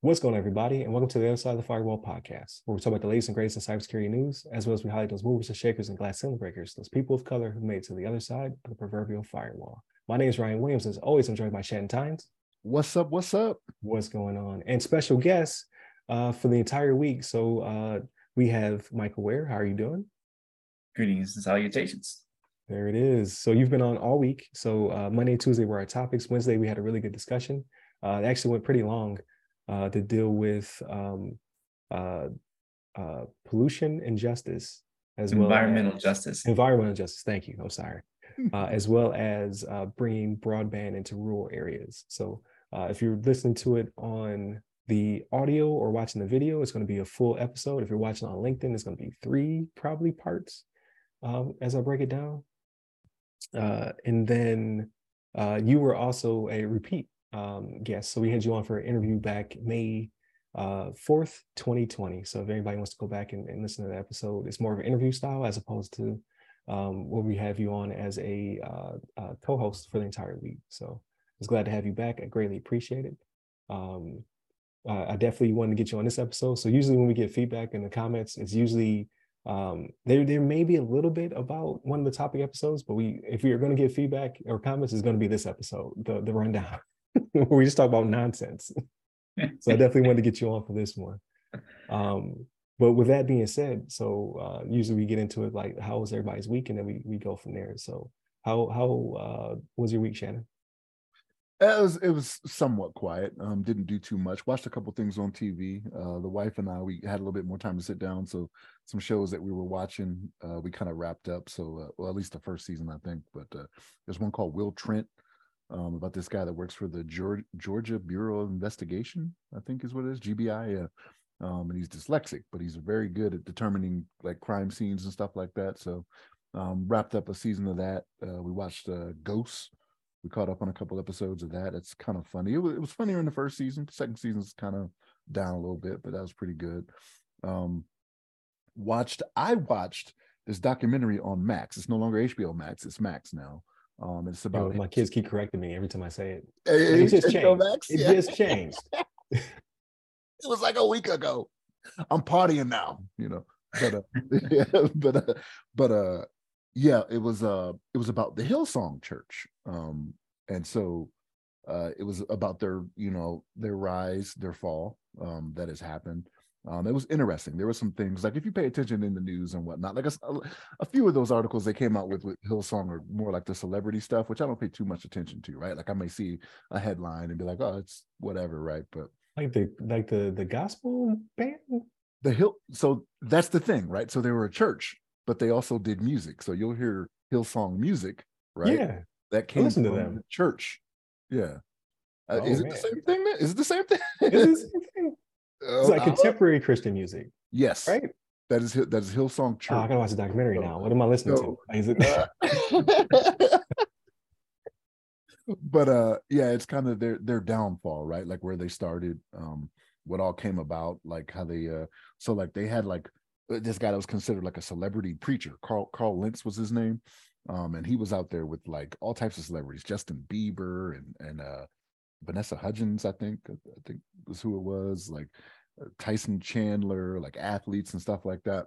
What's going on, everybody, and welcome to the Other Side of the Firewall podcast, where we talk about the latest and greatest in cybersecurity news, as well as we highlight those movers and shakers and glass ceiling breakers, those people of color who made it to the other side of the proverbial firewall. My name is Ryan Williams. As always, I'm joined by Shannon Tynes. What's up? What's up? What's going on? And special guests uh, for the entire week. So uh, we have Michael Ware. How are you doing? Greetings and salutations. There it is. So you've been on all week. So uh, Monday Tuesday were our topics. Wednesday we had a really good discussion. Uh, it actually went pretty long uh, to deal with um, uh, uh, pollution and justice, as environmental well as, justice. Environmental justice. Thank you. I'm sorry. Uh, as well as uh, bringing broadband into rural areas. So uh, if you're listening to it on the audio or watching the video, it's going to be a full episode. If you're watching on LinkedIn, it's going to be three probably parts um, as I break it down. Uh, and then uh, you were also a repeat um, guest. So we had you on for an interview back May uh, 4th, 2020. So if anybody wants to go back and, and listen to that episode, it's more of an interview style as opposed to um, where we have you on as a uh, uh, co-host for the entire week. So I was glad to have you back. I greatly appreciate it. Um, I definitely wanted to get you on this episode. So usually when we get feedback in the comments, it's usually um, there there may be a little bit about one of the topic episodes, but we if we are going to get feedback or comments, is going to be this episode, the the rundown, where we just talk about nonsense. so I definitely wanted to get you on for this one. Um, but with that being said, so uh, usually we get into it like how was everybody's week, and then we we go from there. So how how uh, was your week, Shannon? It was it was somewhat quiet. Um, didn't do too much. Watched a couple things on TV. Uh, the wife and I we had a little bit more time to sit down, so some shows that we were watching uh, we kind of wrapped up. So uh, well, at least the first season, I think. But uh, there's one called Will Trent um, about this guy that works for the Georgia, Bureau of Investigation. I think is what it is, GBI. Yeah. Um, and he's dyslexic, but he's very good at determining like crime scenes and stuff like that. So um, wrapped up a season of that. Uh, we watched uh, Ghosts we caught up on a couple episodes of that. It's kind of funny. It was, it was funnier in the first season. Second season's kind of down a little bit, but that was pretty good. Um, watched I watched this documentary on Max. It's no longer HBO Max. It's Max now. Um, it's about Yo, my kids keep correcting me every time I say it. It, just changed. Max? It yeah. just changed. it was like a week ago. I'm partying now, you know. But uh, yeah, but uh, but uh, yeah, it was uh it was about the Hillsong Church. Um and so uh it was about their, you know, their rise, their fall um that has happened. Um, it was interesting. There were some things like if you pay attention in the news and whatnot, like a, a few of those articles they came out with with Hillsong are more like the celebrity stuff, which I don't pay too much attention to, right? Like I may see a headline and be like, oh, it's whatever, right? But like the like the the gospel band, the hill. So that's the thing, right? So they were a church, but they also did music. So you'll hear Hillsong music, right? Yeah. That came from to them. the church. Yeah. Uh, oh, is it man. the same thing? Is it the same thing? it's, the same thing? It's like contemporary Christian music. Yes. Right. That is that is Hillsong Church. Oh, I gotta watch the documentary now. What am I listening so, to? Is it? but uh yeah, it's kind of their their downfall, right? Like where they started, um, what all came about, like how they uh so like they had like this guy that was considered like a celebrity preacher. Carl Carl Lentz was his name. Um, and he was out there with like all types of celebrities, Justin Bieber and and uh Vanessa Hudgens, I think I think was who it was, like uh, Tyson Chandler, like athletes and stuff like that.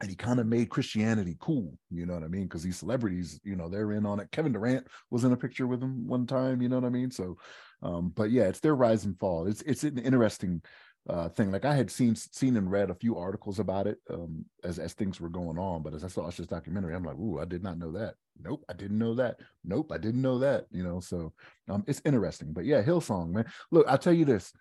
And he kind of made Christianity cool, you know what I mean? Because these celebrities, you know, they're in on it. Kevin Durant was in a picture with him one time, you know what I mean? So, um, but yeah, it's their rise and fall. It's it's an interesting uh, thing. Like I had seen seen and read a few articles about it um, as as things were going on, but as I saw this documentary, I'm like, ooh, I did not know that. Nope, I didn't know that. Nope, I didn't know that. You know, so um, it's interesting. But yeah, Hillsong, man. Look, I'll tell you this.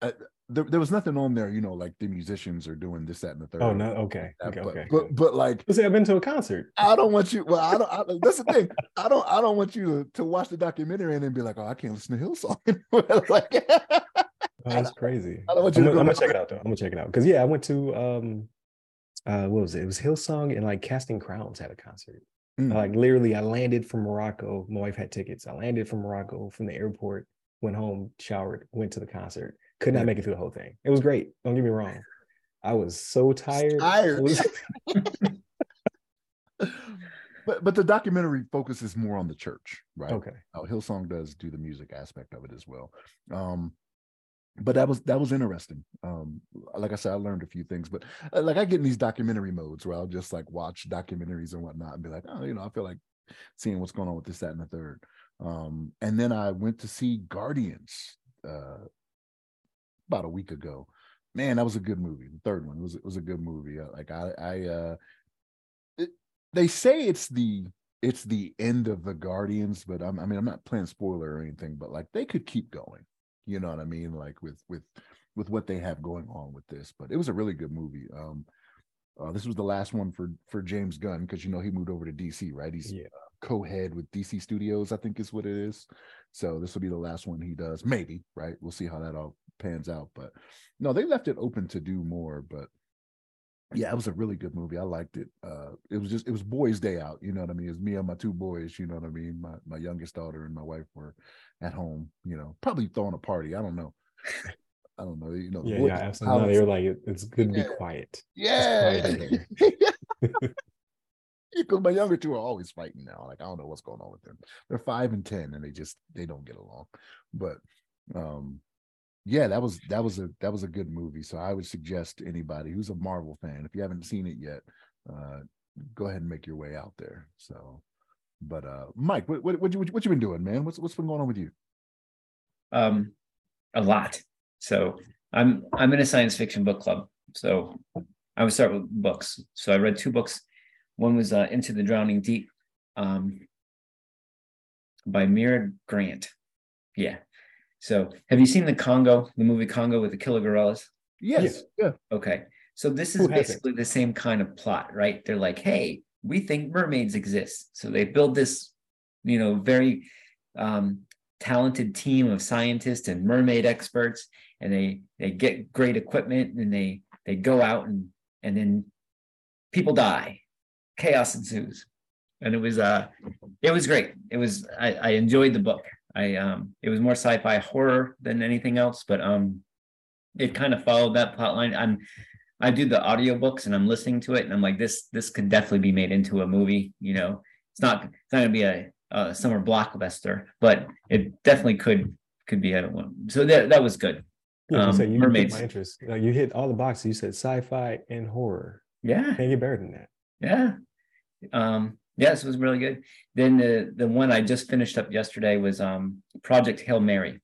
Uh, there, there was nothing on there, you know, like the musicians are doing this, that, and the third. Oh no, okay, okay, but, okay. But but like, say I've been to a concert. I don't want you. Well, I don't. I, that's the thing. I don't. I don't want you to, to watch the documentary and then be like, oh, I can't listen to Hillsong. like, Oh, that's crazy. I don't want you I'm, to I'm gonna check it out though. I'm gonna check it out because yeah, I went to um, uh, what was it? It was Hillsong and like Casting Crowns had a concert. Mm. Like literally, I landed from Morocco. My wife had tickets. I landed from Morocco from the airport, went home, showered, went to the concert. Could not make it through the whole thing. It was great. Don't get me wrong. I was so tired. Tired. Was... but but the documentary focuses more on the church, right? Okay. Uh, Hillsong does do the music aspect of it as well. Um, but that was that was interesting. Um, like I said, I learned a few things, but uh, like I get in these documentary modes where I'll just like watch documentaries and whatnot and be like, oh, you know, I feel like seeing what's going on with this, that, and the third. Um, and then I went to see Guardians uh, about a week ago. Man, that was a good movie. The third one was it was a good movie. Uh, like I, I, uh, they say it's the it's the end of the Guardians, but I'm, I mean I'm not playing spoiler or anything, but like they could keep going. You know what I mean? Like with with with what they have going on with this. But it was a really good movie. Um, uh, this was the last one for for James Gunn because you know he moved over to DC, right? He's yeah. co-head with DC Studios, I think is what it is. So this will be the last one he does, maybe, right? We'll see how that all pans out. But no, they left it open to do more. But yeah, it was a really good movie. I liked it. Uh, it was just it was boys' day out. You know what I mean? It was me and my two boys. You know what I mean? My my youngest daughter and my wife were at home. You know, probably throwing a party. I don't know. I don't know. You know, yeah, yeah, absolutely. No, they were like, it's good to yeah. be quiet. Yeah. because my younger two are always fighting now. Like I don't know what's going on with them. They're five and ten, and they just they don't get along. But um, yeah, that was that was a that was a good movie. So I would suggest anybody who's a Marvel fan, if you haven't seen it yet, uh, go ahead and make your way out there. So, but uh, Mike, what what what you what you been doing, man? What's what's been going on with you? Um, a lot. So I'm I'm in a science fiction book club. So I would start with books. So I read two books. One was uh, Into the Drowning Deep um, by Mira Grant. Yeah, so, have you seen the Congo, the movie Congo with the killer gorillas? Yes. Yeah. Okay. So this is basically the same kind of plot, right? They're like, hey, we think mermaids exist. So they build this, you know, very um, talented team of scientists and mermaid experts, and they they get great equipment, and they they go out and and then people die, chaos ensues, and it was uh it was great. It was I, I enjoyed the book. I um it was more sci-fi horror than anything else, but um it kind of followed that plot line. I'm I do the audiobooks and I'm listening to it and I'm like this this could definitely be made into a movie, you know. It's not it's not gonna be a, a summer blockbuster, but it definitely could could be a one. So that that was good. Yeah, um, so you mermaids. my interest. Like you hit all the boxes. You said sci-fi and horror. Yeah. Can't get better than that. Yeah. Um, Yes, it was really good. Then the the one I just finished up yesterday was um Project Hail Mary.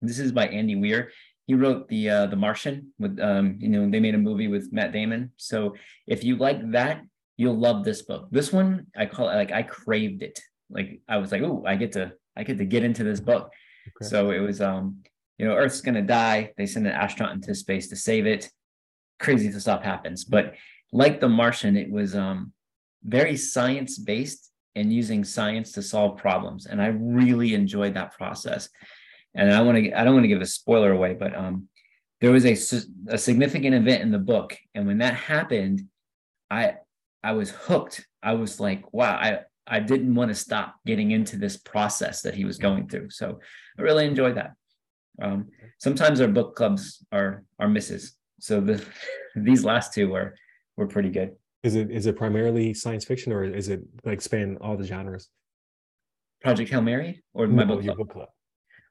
This is by Andy Weir. He wrote the uh, the Martian with um you know they made a movie with Matt Damon. So if you like that, you'll love this book. This one I call it like I craved it. Like I was like, oh, I get to I get to get into this book. Okay. So it was um you know Earth's gonna die. They send an astronaut into space to save it. Crazy stuff happens, but like the Martian, it was um very science based and using science to solve problems. And I really enjoyed that process. And I want to, I don't want to give a spoiler away, but um, there was a, a significant event in the book. And when that happened, I, I was hooked. I was like, wow, I, I didn't want to stop getting into this process that he was going through. So I really enjoyed that. Um, sometimes our book clubs are are misses. So the these last two were were pretty good. Is it is it primarily science fiction or is it like span all the genres? Project Hail Mary or my book, club? book club?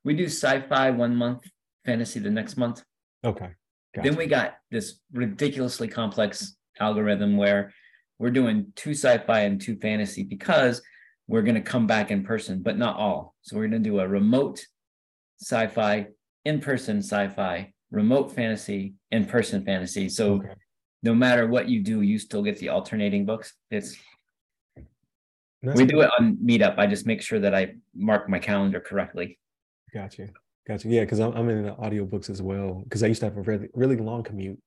We do sci-fi one month, fantasy the next month. Okay. Gotcha. Then we got this ridiculously complex algorithm where we're doing two sci-fi and two fantasy because we're going to come back in person, but not all. So we're going to do a remote sci-fi, in-person sci-fi, remote fantasy, in-person fantasy. So okay no matter what you do, you still get the alternating books. It's That's we do it on Meetup. I just make sure that I mark my calendar correctly. Gotcha. Gotcha. Yeah, because I'm, I'm in the audiobooks as well. Because I used to have a really, really long commute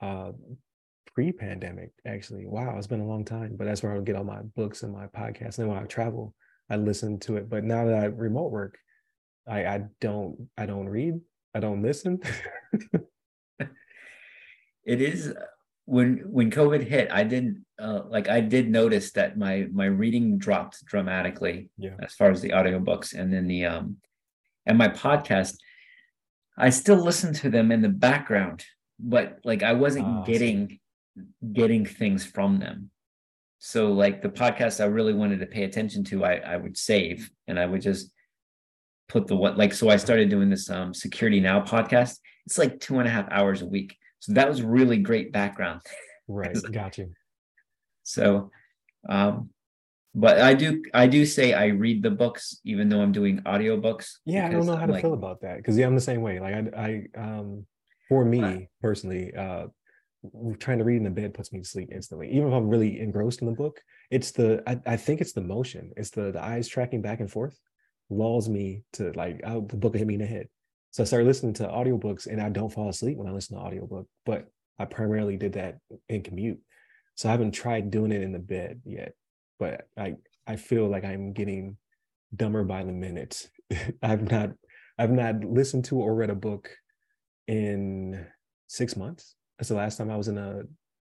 uh, pre-pandemic, actually. Wow, it's been a long time. But that's where I would get all my books and my podcasts. And then when I travel, I listen to it. But now that I remote work, I, I don't I don't read. I don't listen. it is when when COVID hit, I did uh, like I did notice that my my reading dropped dramatically yeah. as far as the audiobooks and then the um and my podcast. I still listen to them in the background, but like I wasn't oh, getting getting things from them. so like the podcast I really wanted to pay attention to, I I would save and I would just put the what like so I started doing this um security now podcast. It's like two and a half hours a week. So that was really great background. Right. Got you. So um but I do I do say I read the books even though I'm doing audiobooks. Yeah, I don't know how to like, feel about that because yeah, I'm the same way. Like I I um for me personally, uh trying to read in the bed puts me to sleep instantly. Even if I'm really engrossed in the book, it's the I, I think it's the motion. It's the the eyes tracking back and forth lulls me to like I, the book hit me in the head. So I started listening to audiobooks and I don't fall asleep when I listen to audiobook, but I primarily did that in commute. So I haven't tried doing it in the bed yet, but I I feel like I'm getting dumber by the minute. I've not I've not listened to or read a book in six months. That's the last time I was in a,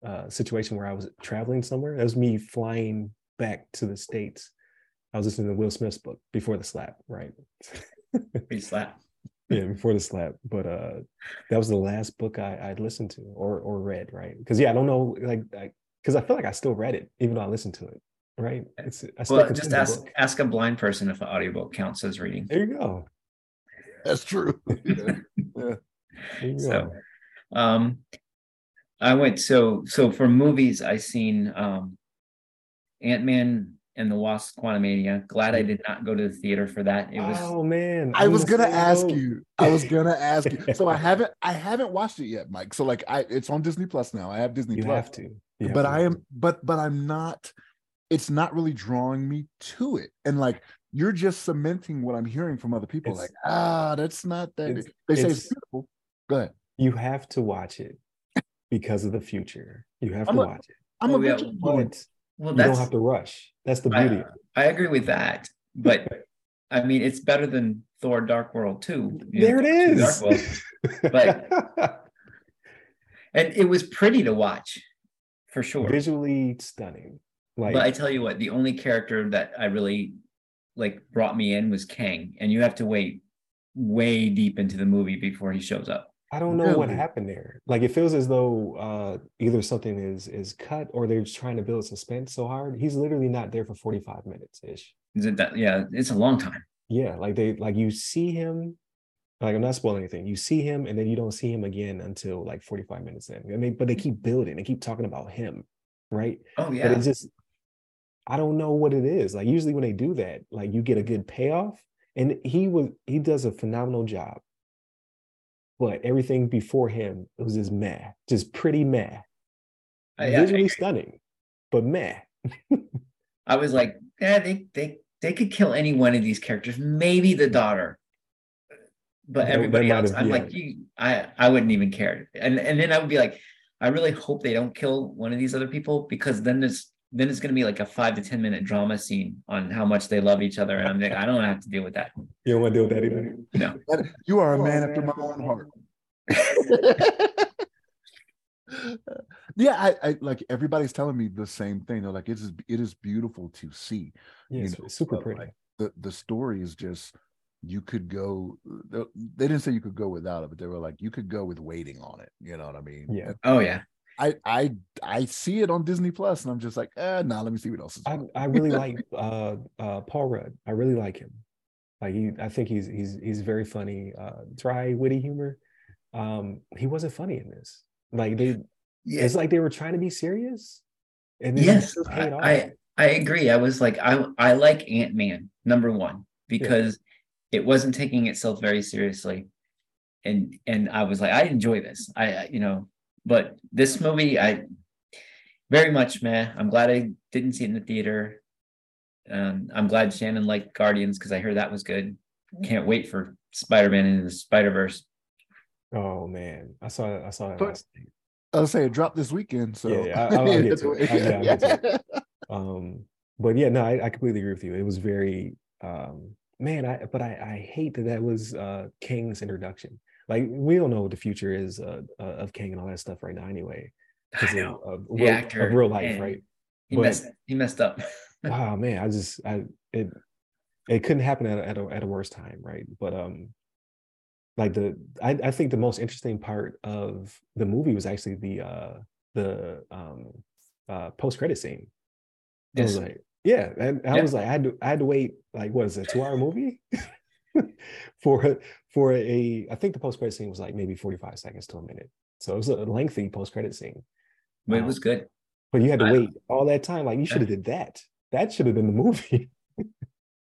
a situation where I was traveling somewhere. That was me flying back to the states. I was listening to Will Smith's book before the slap, right? Pre slap. Yeah, before the slap. But uh that was the last book I I listened to or or read, right? Because yeah, I don't know, like because I, I, feel like I still read it even though I listened to it, right? It's well, just ask ask a blind person if an audiobook counts as reading. There you go. That's true. yeah. So, um, I went so so for movies I seen um Ant Man and the Wasp Quantumania. Glad I did not go to the theater for that. It was oh man. I was gonna ask you. I was gonna ask you. So I haven't I haven't watched it yet, Mike. So like I it's on Disney Plus now. I have Disney you Plus. Have to. You but have I am but but I'm not it's not really drawing me to it. And like you're just cementing what I'm hearing from other people. It's, like, ah, that's not that. They say it's, it's beautiful. Go ahead. You have to watch it because of the future. You have I'm to a, watch it. I'm oh, a yeah. but well, you don't have to rush. That's the beauty. I, I agree with that, but I mean, it's better than Thor: Dark World too. There know, it is. World, but and it was pretty to watch, for sure. Visually stunning. Like, but I tell you what, the only character that I really like brought me in was Kang, and you have to wait way deep into the movie before he shows up. I don't know really? what happened there. Like it feels as though uh, either something is is cut or they're trying to build suspense so hard. He's literally not there for 45 minutes ish. Is it that yeah, it's a long time. Yeah, like they like you see him, like I'm not spoiling anything. You see him and then you don't see him again until like 45 minutes in. I mean, but they keep building, they keep talking about him, right? Oh yeah. But it's just I don't know what it is. Like usually when they do that, like you get a good payoff. And he was he does a phenomenal job but everything before him was just meh, just pretty meh. Uh, I, Visually I, stunning, but meh. I was like, yeah, they they they could kill any one of these characters, maybe the daughter, but everybody else, I'm like, you, I I wouldn't even care, and and then I would be like, I really hope they don't kill one of these other people because then there's then it's going to be like a five to ten minute drama scene on how much they love each other, and I'm like, I don't have to deal with that. You don't want to deal with that either. No, you are a man after my own heart. yeah, I, I, like everybody's telling me the same thing. They're like, it is it is beautiful to see. Yeah, you know, super pretty. Like, the the story is just you could go they didn't say you could go without it but they were like you could go with waiting on it you know what i mean yeah oh yeah I I I see it on Disney Plus, and I'm just like, eh, nah, let me see what else is. I, I really like uh, uh, Paul Rudd. I really like him. Like he, I think he's he's he's very funny, uh, dry, witty humor. Um, he wasn't funny in this. Like they, yeah. it's like they were trying to be serious. And yes, I, I, I agree. I was like, I I like Ant Man number one because yeah. it wasn't taking itself very seriously, and and I was like, I enjoy this. I you know but this movie, I very much man. I'm glad I didn't see it in the theater. Um, I'm glad Shannon liked Guardians because I heard that was good. Can't wait for Spider-Man into the Spider-Verse. Oh man, I saw I saw it last night. I'll say it dropped this weekend. So yeah, yeah I, will get to it. I, yeah, I'll get to it. Um, but yeah, no, I, I, completely agree with you. It was very um, man, I but I, I hate that that was uh Kang's introduction like we don't know what the future is uh, uh, of Kang and all that stuff right now anyway because of, of, real, actor, of real life man. right he but, messed he messed up oh man I just I it it couldn't happen at, at a, at a worse time right but um like the I, I think the most interesting part of the movie was actually the uh the um uh post credit scene I was Yes. like, yeah, and I Yeah. was like, I had to, I had to wait like what is it, a two hour movie for for a. I think the post credit scene was like maybe forty five seconds to a minute, so it was a lengthy post credit scene. But it Um, was good. But you had to I- wait all that time. Like you should have did that. That should have been the movie.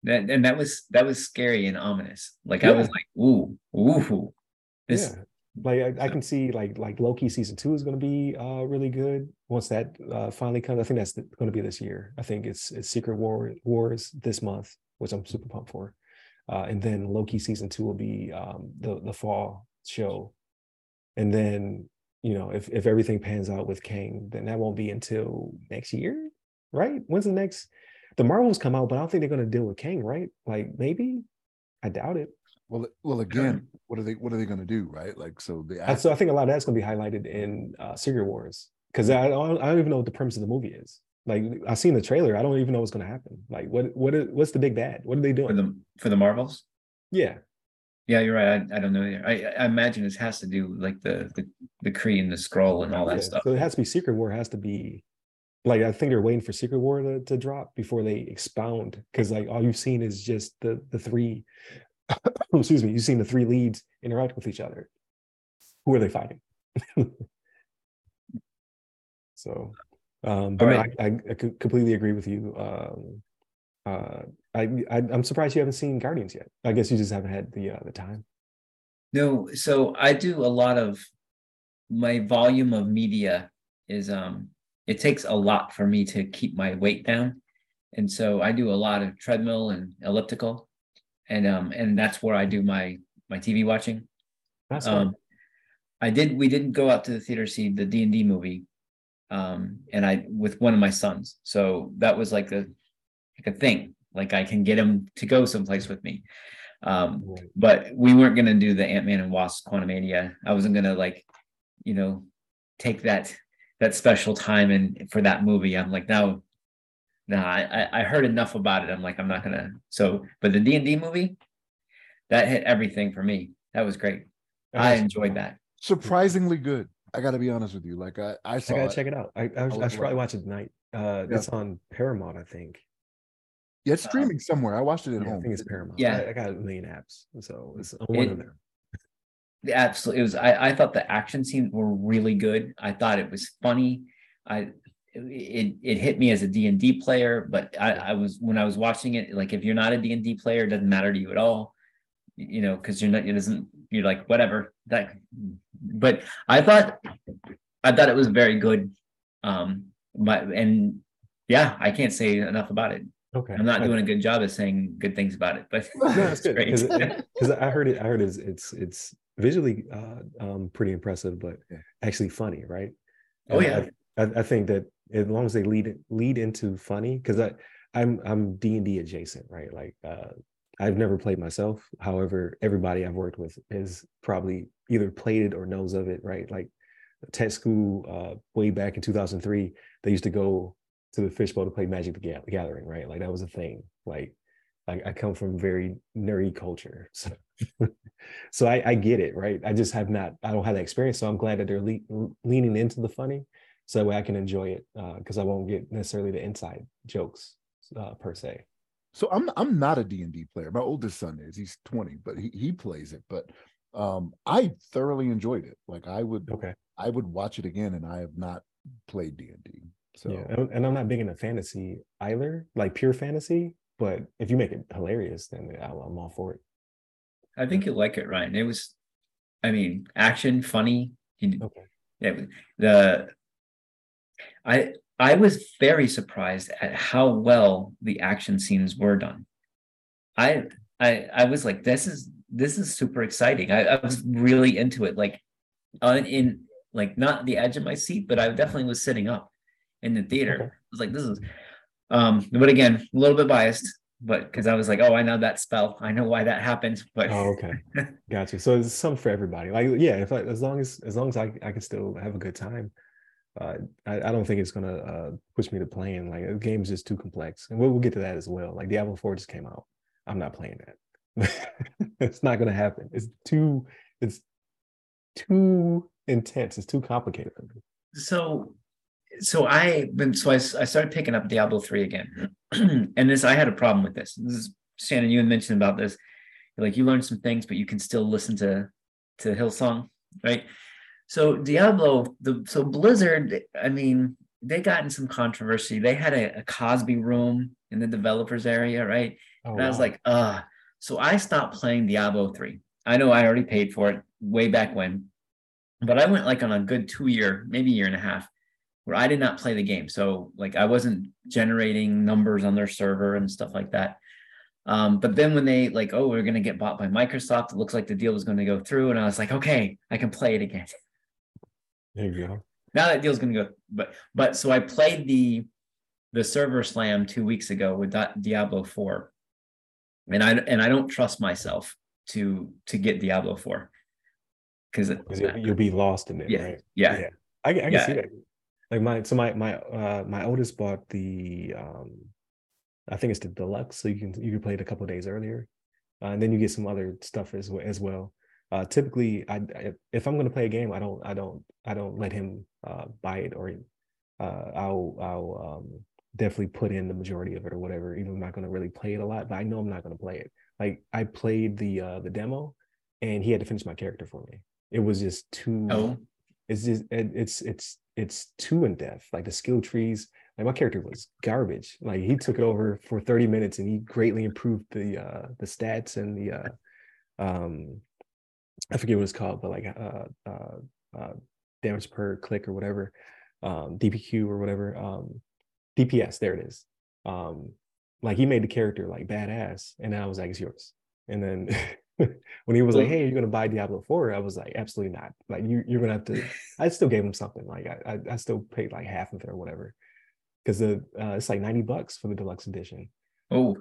That, and that was that was scary and ominous. Like I was like, ooh, ooh. This yeah, like I, I can see like like Loki season two is going to be uh really good once that uh finally comes. I think that's going to be this year. I think it's it's Secret War Wars this month, which I'm super pumped for. Uh, and then Loki season two will be um the the fall show, and then you know if if everything pans out with Kang, then that won't be until next year, right? When's the next? The Marvels come out, but I don't think they're going to deal with Kang, right? Like maybe, I doubt it. Well, well, again, what are they? What are they going to do? Right? Like, so the so I think a lot of that's going to be highlighted in uh, Secret Wars because I don't, I don't even know what the premise of the movie is. Like I've seen the trailer, I don't even know what's going to happen. Like what what is, what's the big bad? What are they doing for the for the Marvels. yeah, Yeah, you're right. I, I don't know either. I, I imagine this has to do like the the the Kree and the Skrull and all that yeah. stuff. So it has to be Secret War. It Has to be like I think they're waiting for Secret War to, to drop before they expound because like all you've seen is just the the three. excuse me. You've seen the three leads interact with each other. Who are they fighting? so, um, but right. I, I, I completely agree with you. Um, uh, I, I I'm surprised you haven't seen Guardians yet. I guess you just haven't had the uh, the time. No, so I do a lot of my volume of media is um it takes a lot for me to keep my weight down. And so I do a lot of treadmill and elliptical. And um and that's where I do my my TV watching. That's. Um I did we didn't go out to the theater to see the D&D movie. Um and I with one of my sons. So that was like a like a thing. Like I can get him to go someplace with me. Um Right. but we weren't gonna do the Ant-Man and Wasp Quantumania. I wasn't gonna like, you know, take that that special time and for that movie. I'm like, no, no, I I- I heard enough about it. I'm like, I'm not gonna. So, but the D and D movie, that hit everything for me. That was great. I enjoyed that. surprisingly good. I got to be honest with you. Like, I I I gotta it. check it out. I I, would I should probably love watch it tonight. Uh, Yeah. it's on Paramount, I think. Yeah, it's streaming somewhere. I watched it at Yeah, I think it's Paramount. Yeah. I, I got a million apps, so it's on one It- of them. Absolutely, it was. I I thought the action scenes were really good. I thought it was funny. I it it hit me as a D and D player, but I I was when I was watching it, like if you're not a D and D player, it doesn't matter to you at all. You know, because you're not. It doesn't. You're like whatever. That. But I thought, I thought it was very good. Um, my and yeah, I can't say enough about it. Okay, I'm not I- doing a good job of saying good things about it, but No, that's good because great. I heard it. I heard it's it's it's visually uh, um, pretty impressive, but actually funny, right? Oh, And yeah. I, I, I think that as long as they lead lead into funny, because I I'm I'm D and D adjacent, right? Like uh, I've never played myself. However, everybody I've worked with has probably either played it or knows of it, right? Like tech school uh, way back in 2003, they used to go to the fishbowl to play Magic the Gathering, right? Like that was a thing. Like I, I come from very nerdy culture, so so I, I get it, right? I just have not, I don't have that experience, so I'm glad that they're le- leaning into the funny, so that way I can enjoy it because I won't get necessarily the inside jokes uh, per se. So I'm I'm not a D&D player. My oldest son is. He's 20, but he, he plays it. But um I thoroughly enjoyed it. Like I would Okay. I would watch it again and I have not played D&D. So Yeah, and, and I'm not big into fantasy either, like pure fantasy. But if you make it hilarious, then I- I'm all for it. I think you'll like it, Ryan. It was, I mean, action, funny. You- Okay. Yeah, the I I was very surprised at how well the action scenes were done. I I I was like, this is this is super exciting. I, I was really into it, like on in like not the edge of my seat, but I definitely was sitting up in the theater. Okay. I was like, this is um, but again, a little bit biased, but because I was like, oh, I know that spell, I know why that happened, but Oh, okay, gotcha. So it's some for everybody. Like, yeah, if I, as long as as long as I I can still have a good time, uh, I, I don't think it's gonna uh, push me to playing. Like, the game's just too complex, and we'll, we'll get to that as well. Like, Diablo Four just came out. I'm not playing that. it's not gonna happen. It's too. It's too intense. It's too complicated so so I so I, I started picking up Diablo 3 again. and this I had a problem with this. This is Shannon, you had mentioned about this. Like you learned some things, but you can still listen to to Hillsong, right? So Diablo, the so Blizzard, I mean, they got in some controversy. They had a, a Cosby room in the developers area, right? Oh, and I was like, uh, so I stopped playing Diablo 3. I know I already paid for it way back when, but I went like on a good two year, maybe year and a half, where I did not play the game. So like I wasn't generating numbers on their server and stuff like that. Um, but then when they like, oh, we're gonna get bought by Microsoft, it looks like the deal was going to go through, and I was like, okay, I can play it again. There you go. Now that deal's going to go, but but so I played the the server slam two weeks ago with Diablo four, and I and I don't trust myself to to get Diablo four because you'll be lost in it. Yeah, right? yeah, yeah. I, I can yeah. see that. Like my so my my uh my oldest bought the um I think it's the deluxe, so you can you can play it a couple days earlier, uh, and then you get some other stuff as as well. Uh, typically, I, if I'm going to play a game, I don't I don't I don't let him uh, buy it or uh, I'll I'll um, definitely put in the majority of it or whatever. Even if I'm not going to really play it a lot, but I know I'm not going to play it. Like I played the uh, the demo, and he had to finish my character for me. It was just too. Oh. It's just it, it's it's it's too in depth. Like the skill trees, like my character was garbage. Like he took it over for 30 minutes and he greatly improved the uh the stats and the uh um I forget what it's called, but like uh uh, uh damage per click or whatever, um DPQ or whatever, um DPS, there it is. Um like he made the character like badass and I was like, it's yours. And then when he was like, "Hey, you're gonna buy Diablo 4," I was like, "Absolutely not! Like you, you're gonna have to." I still gave him something. Like I, I, I still paid like half of it or whatever, because the uh, it's like ninety bucks for the deluxe edition. Oh,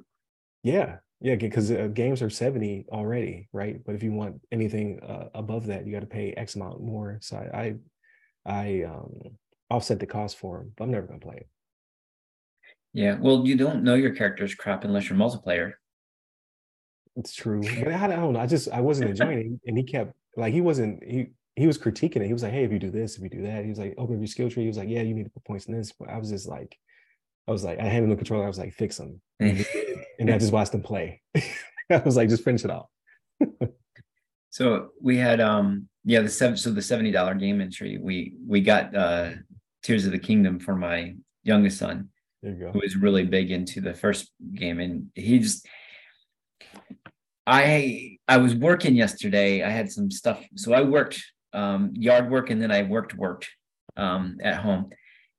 yeah, yeah, because uh, games are seventy already, right? But if you want anything uh, above that, you got to pay X amount more. So I, I, I um, offset the cost for him, but I'm never gonna play it. Yeah, well, you don't know your character's crap unless you're multiplayer. It's true, but I, I don't know. I just I wasn't enjoying it, and he kept like he wasn't he he was critiquing it. He was like, "Hey, if you do this, if you do that," he was like, "Open your skill tree." He was like, "Yeah, you need to put points in this." But I was just like, I was like, I had him the controller. I was like, "Fix them," and, I just watched them play. I was like, "Just finish it off." so we had um yeah the seven so the seventy dollar game entry we we got uh Tears of the Kingdom for my youngest son, who was really big into the first game, and he just I I was working yesterday. I had some stuff, so I worked um, yard work and then I worked worked um, at home,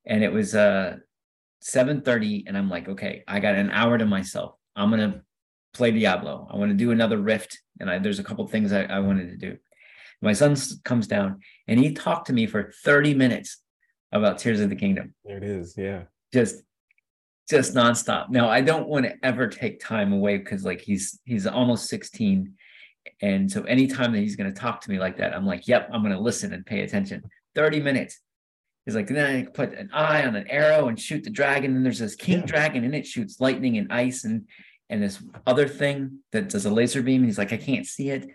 and it was uh 7:30, and I'm like, okay, I got an hour to myself. I'm gonna play Diablo. I want to do another Rift, and I, there's a couple things I, I wanted to do. My son comes down and he talked to me for 30 minutes about Tears of the Kingdom. There it is, yeah. Just just nonstop. Now I don't want to ever take time away because like he's he's almost 16. And so anytime that he's going to talk to me like that, I'm like, yep, I'm going to listen and pay attention. 30 minutes. He's like, then I put an eye on an arrow and shoot the dragon. And there's this king yeah. dragon and it shoots lightning and ice and and this other thing that does a laser beam. And he's like, I can't see it.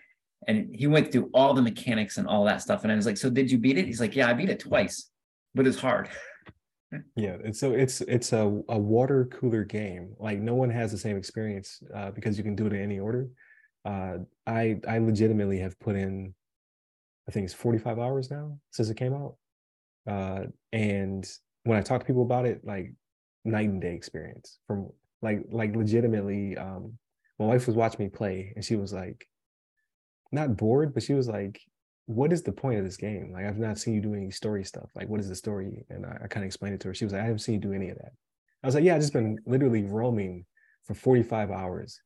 And he went through all the mechanics and all that stuff. And I was like, So did you beat it? He's like, Yeah, I beat it twice, but it's hard. yeah and so it's it's a, a water cooler game like no one has the same experience uh, because you can do it in any order uh, i i legitimately have put in i think it's 45 hours now since it came out uh, and when i talk to people about it like night and day experience from like like legitimately um my wife was watching me play and she was like not bored but she was like what is the point of this game? Like, I've not seen you do any story stuff. Like, what is the story? And I, I kind of explained it to her. She was like, I haven't seen you do any of that. I was like, yeah, I've just been literally roaming for 45 hours.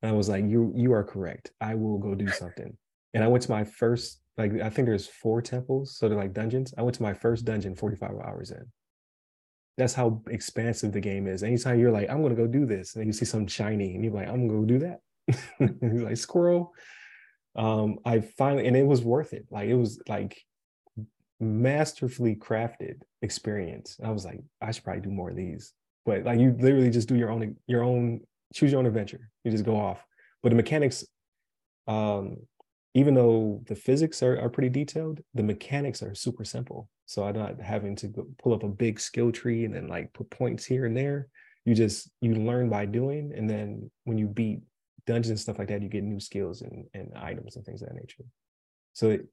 And I was like, you you are correct. I will go do something. And I went to my first, like, I think there's four temples, so they're like dungeons. I went to my first dungeon 45 hours in. That's how expansive the game is. Anytime you're like, I'm gonna go do this, and you see something shiny, and you're like, I'm gonna go do that. like squirrel, um, I finally, and it was worth it. Like it was like masterfully crafted experience. I was like, I should probably do more of these. But like you literally just do your own, your own, choose your own adventure. You just go off. But the mechanics, um, even though the physics are, are pretty detailed, the mechanics are super simple. So I'm not having to go pull up a big skill tree and then like put points here and there. You just you learn by doing, and then when you beat dungeons and stuff like that, you get new skills and, and items and things of that nature. So it,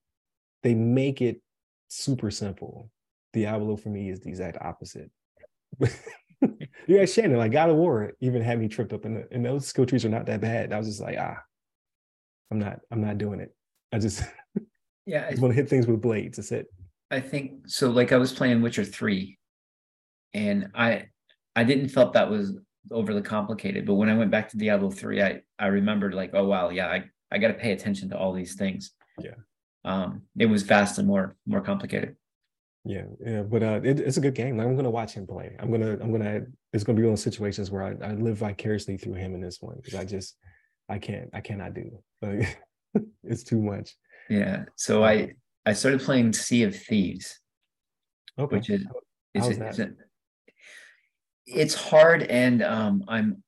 they make it super simple. Diablo for me is the exact opposite. yeah, Shannon, like God of War even had me tripped up, and, and those skill trees are not that bad. I was just like, ah, I'm not, I'm not doing it. I just, yeah, I just want to hit things with blades. That's it. I think so. Like I was playing Witcher three, and I, I didn't felt that was overly complicated. But when I went back to Diablo three, I I remembered like, oh wow, yeah, I I got to pay attention to all these things. Yeah. Um, it was vastly more more complicated. Yeah, yeah, but uh, it, it's a good game. Like, I'm gonna watch him play. I'm gonna, I'm gonna. It's gonna be one of those situations where I, I live vicariously through him in this one because I just, I can't, I cannot do. Like, it's too much. Yeah. So I I started playing Sea of Thieves. Okay. Which is, is, it, is it, it's hard and um I'm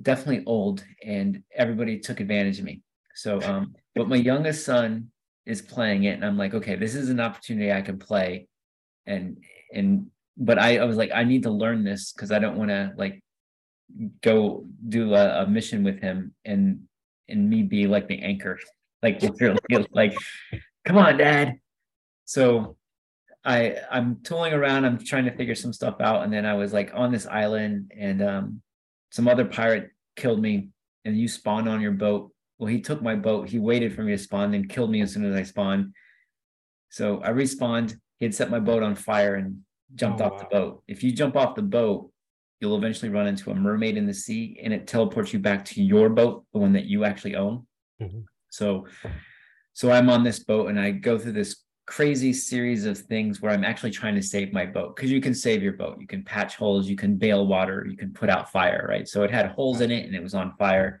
definitely old and everybody took advantage of me. So um but my youngest son is playing it and I'm like, okay, this is an opportunity I can play and and but I, I was like, I need to learn this because I don't want to like go do a, a mission with him and and me be like the anchor, like literally like, come on, dad. So I I'm tooling around, I'm trying to figure some stuff out, and then I was like on this island, and um some other pirate killed me, and you spawned on your boat. Well, he took my boat, he waited for me to spawn, then killed me as soon as I spawned. So I respawned, he had set my boat on fire and jumped Oh, off wow. the boat. If you jump off the boat, you'll eventually run into a mermaid in the sea and it teleports you back to your boat, the one that you actually own. Mhm. So so I'm on this boat and I go through this crazy series of things where I'm actually trying to save my boat because you can save your boat. You can patch holes, you can bail water, you can put out fire, right? So it had holes in it and it was on fire.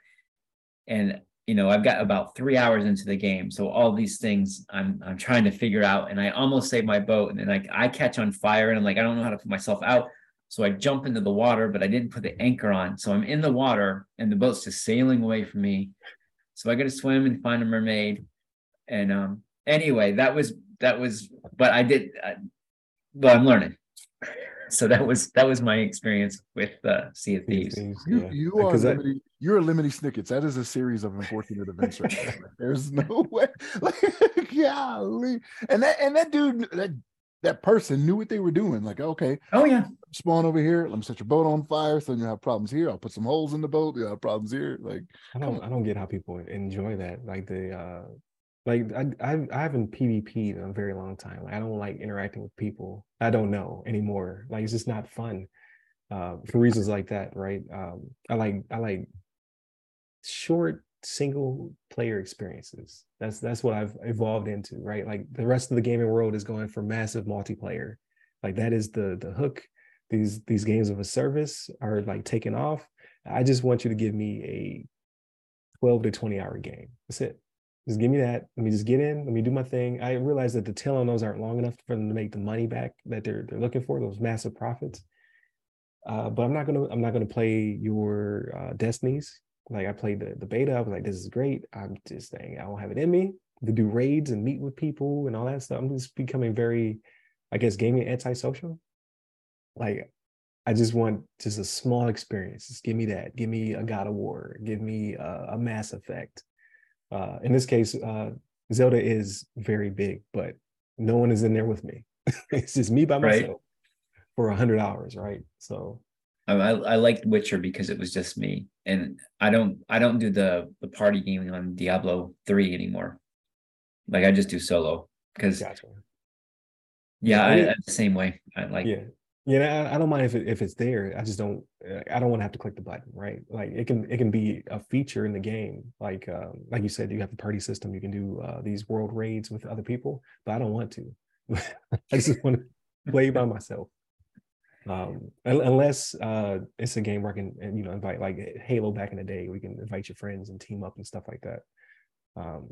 And you know, I've got about three hours into the game. So all these things I'm I'm trying to figure out. And I almost save my boat. And then like I catch on fire and I'm like, I don't know how to put myself out. So I jump into the water, but I didn't put the anchor on. So I'm in the water and the boat's just sailing away from me. So I got to swim and find a mermaid. And um anyway, that was that was but I did uh, but I'm learning. So that was that was my experience with uh Sea of These Thieves. things, You, yeah. you are 'Cause I- limiting, you're Lemony Snickets. That is a series of unfortunate events right there. There's no way. Like, golly. And that and that dude, that that person knew what they were doing. Like, okay, Oh yeah. spawn over here. Let me set your boat on fire. So you have problems here. I'll put some holes in the boat. You have problems here. Like, I don't I don't get how people enjoy that. Like the uh like I I, I haven't PvP'd in a very long time. Like I don't like interacting with people. I don't know anymore. Like it's just not fun. Uh for reasons like that, right? Um I like I like short single player experiences. That's that's what I've evolved into, right? Like the rest of the gaming world is going for massive multiplayer. Like that is the the hook. These these games of a service are like taking off. I just want you to give me a 12 to 20 hour game. That's it. Just give me that. Let me just get in. Let me do my thing. I realize that the tail on those aren't long enough for them to make the money back that they're they're looking for, those massive profits. Uh, but I'm not gonna I'm not gonna play your uh, destinies. Like I played the, the beta. I was like, this is great. I'm just saying I don't have it in me to do raids and meet with people and all that stuff. I'm just becoming very, I guess, gaming antisocial. Like I just want just a small experience. Just give me that. Give me a God of War. Give me a, a Mass Effect. Uh, in this case, uh, Zelda is very big, but no one is in there with me. it's just me by Right. myself for a hundred hours, right? So I, I liked Witcher because it was just me, and I don't I don't do the the party gaming on Diablo three anymore. Like I just do solo because gotcha. yeah, I I, mean- the same way. I like yeah. Yeah I, I don't mind if it, if it's there. I just don't i don't want to have to click the button right? Like it can it can be a feature in the game. Like um like you said you have the party system. You can do uh these world raids with other people but i don't want to. I just want to play by myself um unless uh it's a game where i can you know invite like halo back in the day we can invite your friends and team up and stuff like that um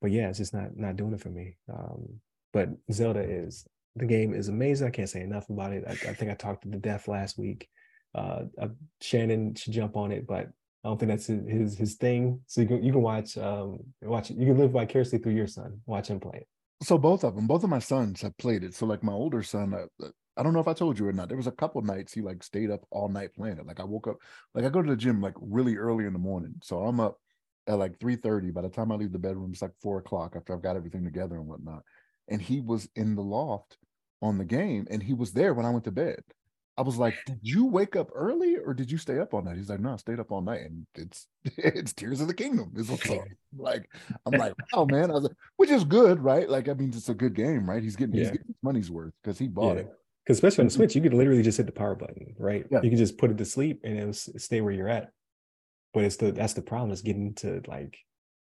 but yeah it's just not not doing it for me um but zelda is the game is amazing. I can't say enough about it. I, I think I talked to the death last week. Uh, uh, Shannon should jump on it, but I don't think that's his his, his thing. So you can you can watch um watch. You can live vicariously through your son. Watch him play it. So both of them, both of my sons have played it. So like my older son, I, I don't know if I told you or not. There was a couple nights he like stayed up all night playing it. Like I woke up, like I go to the gym like really early in the morning. So I'm up at like 3 30. By the time I leave the bedroom, it's like four o'clock after I've got everything together and whatnot. And he was in the loft on the game and he was there when I went to bed. I was like, "Did you wake up early or did you stay up all night?" He's like, "No, I stayed up all night." And it's it's Tears of the Kingdom. Is like I'm like, "Oh man," I was like, which is good, right? Like, I mean, it's a good game, right? He's getting yeah. he's getting his money's worth because he bought yeah. it. Because especially on the Switch, you could literally just hit the power button, right? Yeah. You can just put it to sleep and it'll stay where you're at. But it's the that's the problem is getting to like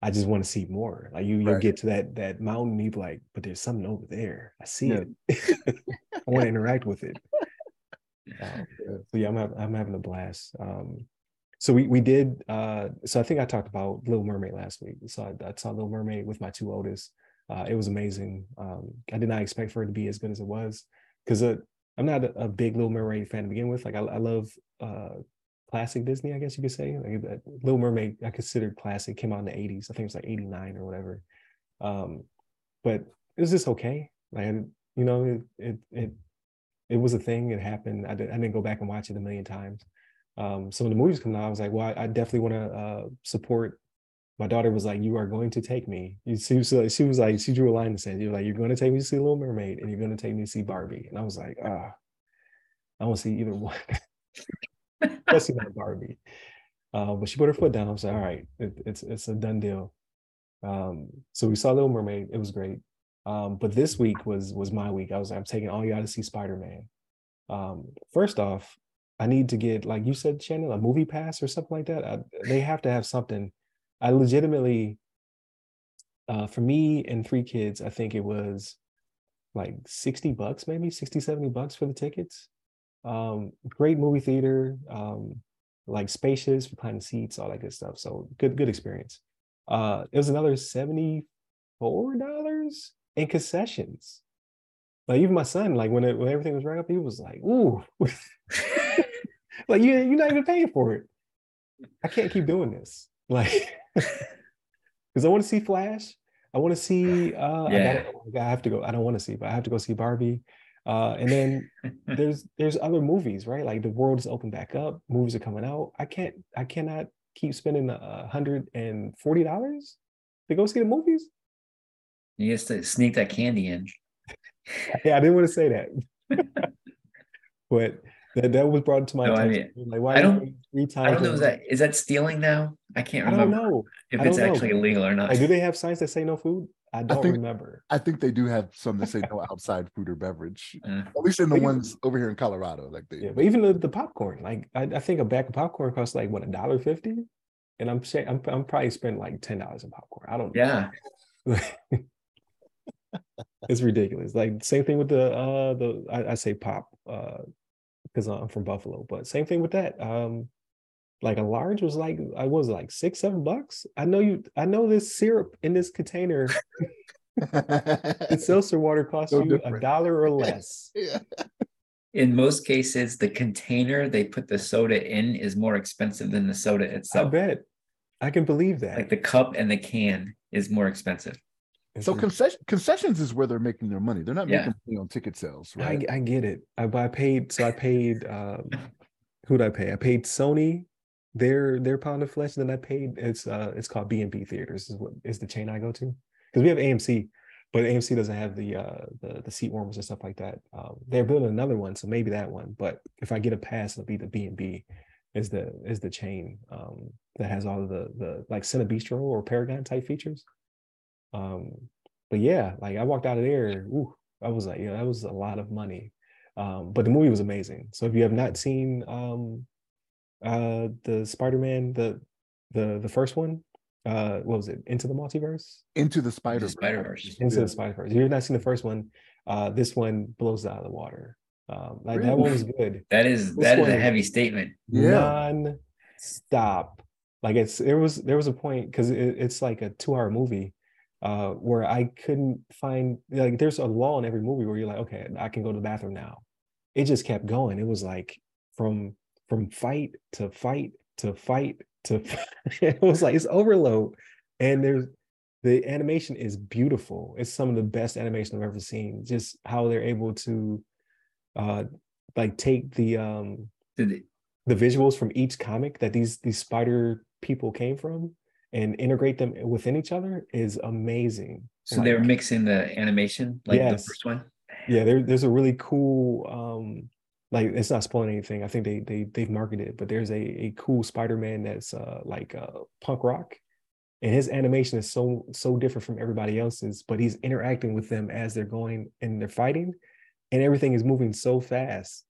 I just want to see more. Like you, you get to that that mountain, you be like, but there's something over there. I see yeah. it. I want to interact with it. Um, so yeah, I'm having, I'm having a blast. Um, so we we did. Uh, so I think I talked about Little Mermaid last week. So I, I saw Little Mermaid with my two oldest. Uh, it was amazing. Um, I did not expect for it to be as good as it was because uh, I'm not a, a, big Little Mermaid fan to begin with. Like I, I love uh, classic Disney, I guess you could say. Like Little Mermaid, I considered classic. Came out in the '80s. I think it was like '89 or whatever. Um, but it was just okay. Like you know, it it it it was a thing. It happened. I, did, didn't go back and watch it a million times. Um, some of the movies coming out, I was like, well, I, I definitely want to uh, support. My daughter was like, "You are going to take me." She was like, she was like, she drew a line and said, "You're like, you're going to take me to see Little Mermaid, and you're going to take me to see Barbie." And I was like, ah, I don't see either one, especially not Barbie. Uh, but she put her foot down. I was like, all right, it, it's it's a done deal. Um, so we saw Little Mermaid. It was great. Um, but this week was was my week. I was I'm taking all y'all to see Spider Man. Um, first off, I need to get like you said, Shannon, a movie pass or something like that. I, they have to have something. I legitimately, uh, for me and three kids, I think it was like 60 bucks, maybe 60, 70 bucks for the tickets. Um, great movie theater, um, like spacious, reclining seats, all that good stuff. So good, good experience. Uh, it was another $74 in concessions. Like even my son, like when it, when everything was right up, he was like, "Ooh, like you you're not even paying for it." I can't keep doing this, like, because I want to see Flash. I want to see. Uh, yeah. I, gotta, I have to go. I don't want to see, but I have to go see Barbie. Uh, and then there's there's other movies, right? Like the world is open back up. Movies are coming out. I can't. I cannot keep spending a hundred and forty dollars to go see the movies. You used to sneak that candy in. yeah, I didn't want to say that. but that, that was brought to my no, attention. I mean, like, why I don't, three times I don't know. Is that is that stealing now? I can't remember. I don't know if it's actually know. illegal or not. Like, do they have signs that say no food? I don't I think, remember. I think they do have some that say no outside food or beverage. Uh, At least in the ones over here in Colorado, like they. Yeah, but even the, the popcorn, like I, I think a bag of popcorn costs like what a dollar fifty, and I'm saying I'm I'm probably spending like ten dollars in popcorn. I don't. Know. Yeah. it's ridiculous. Like same thing with the uh the I, I say pop uh because I'm from Buffalo, but same thing with that. Um like a large was like I was like six, seven bucks. I know you I know this syrup in this container. the seltzer water costs so you different. a dollar or less. yeah. In most cases, the container they put the soda in is more expensive than the soda itself. I bet. I can believe that. Like the cup and the can is more expensive. So concession, concessions is where they're making their money. They're not yeah. making money on ticket sales, right? I, I get it. I, I paid. So I paid. Um, who did I pay? I paid Sony their their pound of flesh. And then I paid. It's uh it's called B and B Theaters. Is what is the chain I go to because we have AMC, but AMC doesn't have the uh the the seat warmers and stuff like that. Um, they're building another one, so maybe that one. But if I get a pass, it'll be the B and B. Is the is the chain um, that has all of the the like Cinebistro or Paragon type features. Um, but yeah, like I walked out of there, ooh, I was like, yeah, that was a lot of money. Um, but the movie was amazing. So if you have not seen um, uh, the Spider-Man, the the the first one, uh, what was it? Into the Multiverse? Into the Spider Spider Verse. Into the Spider Verse. If you've not seen the first one, uh, this one blows it out of the water. Um, like really? that one was good. That is this that is a heavy statement. Yeah. Non-stop. Like it's there was there was a point because it, it's like a two-hour movie uh, where I couldn't find like there's a lull in every movie where you're like, okay, I can go to the bathroom now. It just kept going. It was like from from fight to fight to fight to it was like it's overload and there's the animation is beautiful it's some of the best animation i've ever seen just how they're able to uh like take the um Did the visuals from each comic that these these spider people came from and integrate them within each other is amazing. So they were Like, mixing the animation like the first one? yeah there, there's a really cool um like it's not spoiling anything. I think they they they've marketed it but there's a a cool spider-man that's uh like uh punk rock. And his animation is so so different from everybody else's but he's interacting with them as they're going and they're fighting and everything is moving so fast.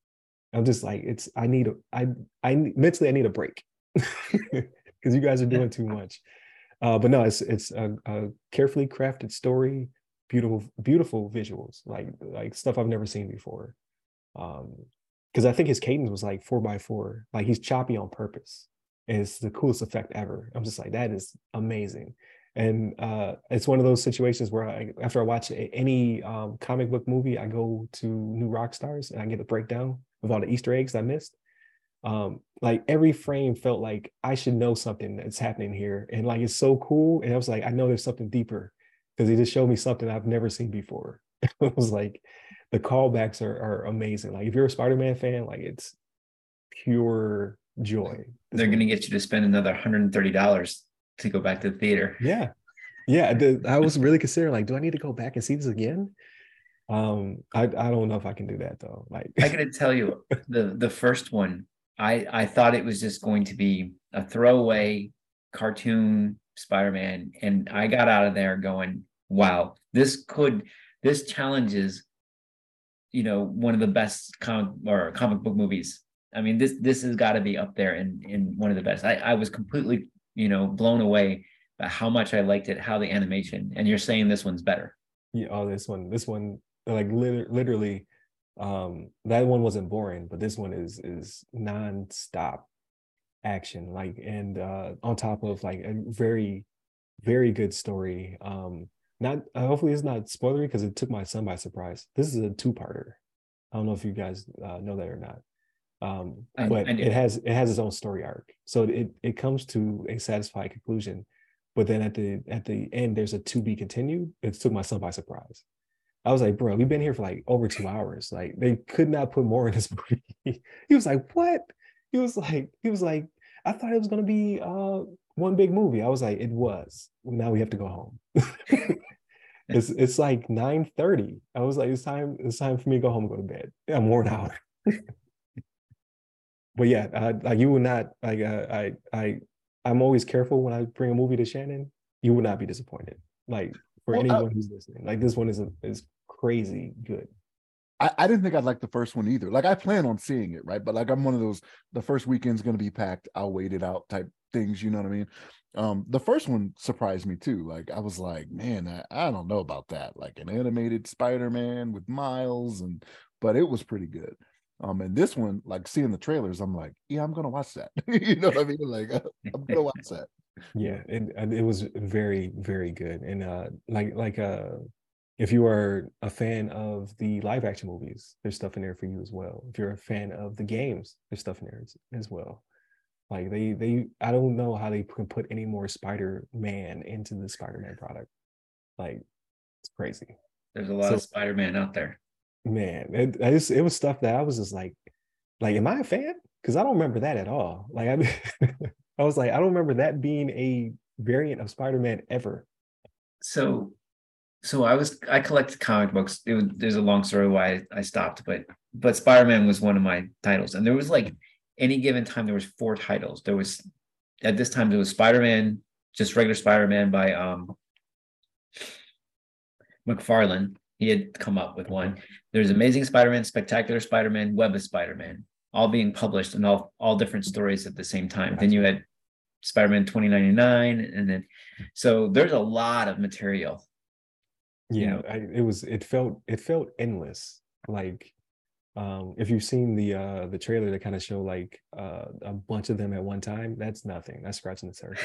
I'm just like it's i need a i i mentally i need a break because you guys are doing too much. Uh but no it's it's a, a carefully crafted story beautiful beautiful visuals like like stuff i've never seen before. Um because i think his cadence was like four by four. Like he's choppy on purpose. And it's the coolest effect ever. I'm just like that is amazing. And uh it's one of those situations where I, after i watch any um, comic book movie i go to New Rockstars and i get a breakdown of all the easter eggs i missed um like every frame felt like i should know something that's happening here and like it's so cool and i was like i know there's something deeper because he just showed me something I've never seen before. it was like the callbacks are, are amazing. Like if you're a Spider-Man fan, like it's pure joy. They're gonna get you to spend another hundred and thirty dollars to go back to the theater. yeah, yeah. The, I was really considering like, do I need to go back and see this again? Um, I I don't know if I can do that though. Like I gotta tell you, the the first one, I I thought it was just going to be a throwaway cartoon Spider-Man, and I got out of there going, "Wow, this could this challenges, you know, one of the best comic or comic book movies. I mean, this this has got to be up there in in one of the best. I I was completely you know blown away by how much I liked it, how the animation, and you're saying this one's better. yeah, oh, this one, this one, like lit- literally, um, that one wasn't boring, but this one is is nonstop action, like, and uh, on top of like a very, very good story. Um, not uh, hopefully it's not spoilery because it took my son by surprise. This is a two-parter. I don't know if you guys uh, know that or not. Um, I- but I it has it has its own story arc, so it it comes to a satisfying conclusion. But then at the at the end, there's a to be continued. It took my son by surprise. I was like, bro, we've been here for like over two hours. Like they could not put more in this movie. he was like, what? He was like, he was like, I thought it was gonna be uh one big movie. I was like, it was. Now we have to go home. it's it's like 9 30. I was like, it's time, it's time for me to go home and go to bed. I'm worn out. but yeah, uh, like you would not like uh, I I I'm always careful when I bring a movie to Shannon. You would not be disappointed. Like for Well, I- anyone who's listening, like this one is is crazy good. I, I didn't think I'd like the first one either. Like I plan on seeing it, right? But like I'm one of those the first weekend's gonna be packed, I'll wait it out type things, you know what I mean? Um, the first one surprised me too. Like I was like, man, I, I don't know about that. Like an animated Spider-Man with Miles and but it was pretty good. Um, and this one, like seeing the trailers, I'm like, yeah, I'm gonna watch that. you know what I mean? Like I'm gonna watch that. Yeah, it and it was very very good. And uh like like uh if you are a fan of the live action movies, there's stuff in there for you as well. If you're a fan of the games, there's stuff in there as, as well. Like they they I don't know how they can put any more Spider-Man into the Spider-Man product. Like it's crazy. There's a lot So- of Spider-Man out there. Man, it, just, it was stuff that I was just like, like, am I a fan? Because I don't remember that at all. Like I, I was like, I don't remember that being a variant of Spider-Man ever. So, so I was I collected comic books. Was, there's a long story why I, stopped, but but Spider-Man was one of my titles, and there was like any given time there was four titles. There was at this time there was Spider-Man, just regular Spider-Man by um McFarlane. He had come up with one. There's Amazing Spider-Man, Spectacular Spider-Man, Web of Spider-Man, all being published and all all different stories at the same time. Then you had Spider-Man 2099, and then so there's a lot of material. You Yeah, know. I, it was. It felt. It felt endless. Like, um, if you've seen the uh the trailer that kind of show like uh a bunch of them at one time, that's nothing. That's scratching the surface.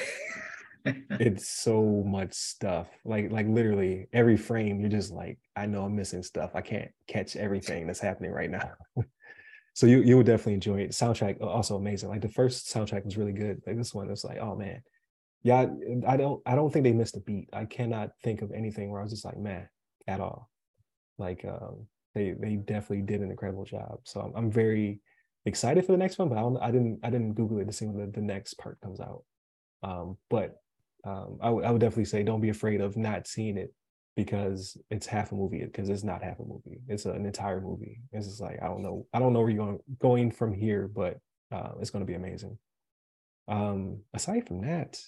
it's so much stuff like like literally every frame you're just like i know i'm missing stuff i can't catch everything that's happening right now so you you would definitely enjoy it. Soundtrack also amazing. Like the first soundtrack was really good. Like this one was like, oh man, yeah. I don't I don't think they missed a beat. I cannot think of anything where I was just like, man, at all. Like um, they they definitely did an incredible job. So I'm, I'm very excited for the next one, but I, don't, I didn't I didn't Google it to see when the, the next part comes out. Um, but um, I, w- I would definitely say don't be afraid of not seeing it because it's half a movie because it's not half a movie it's an entire movie it's just like i don't know i don't know where you're going going from here but uh, it's going to be amazing um aside from that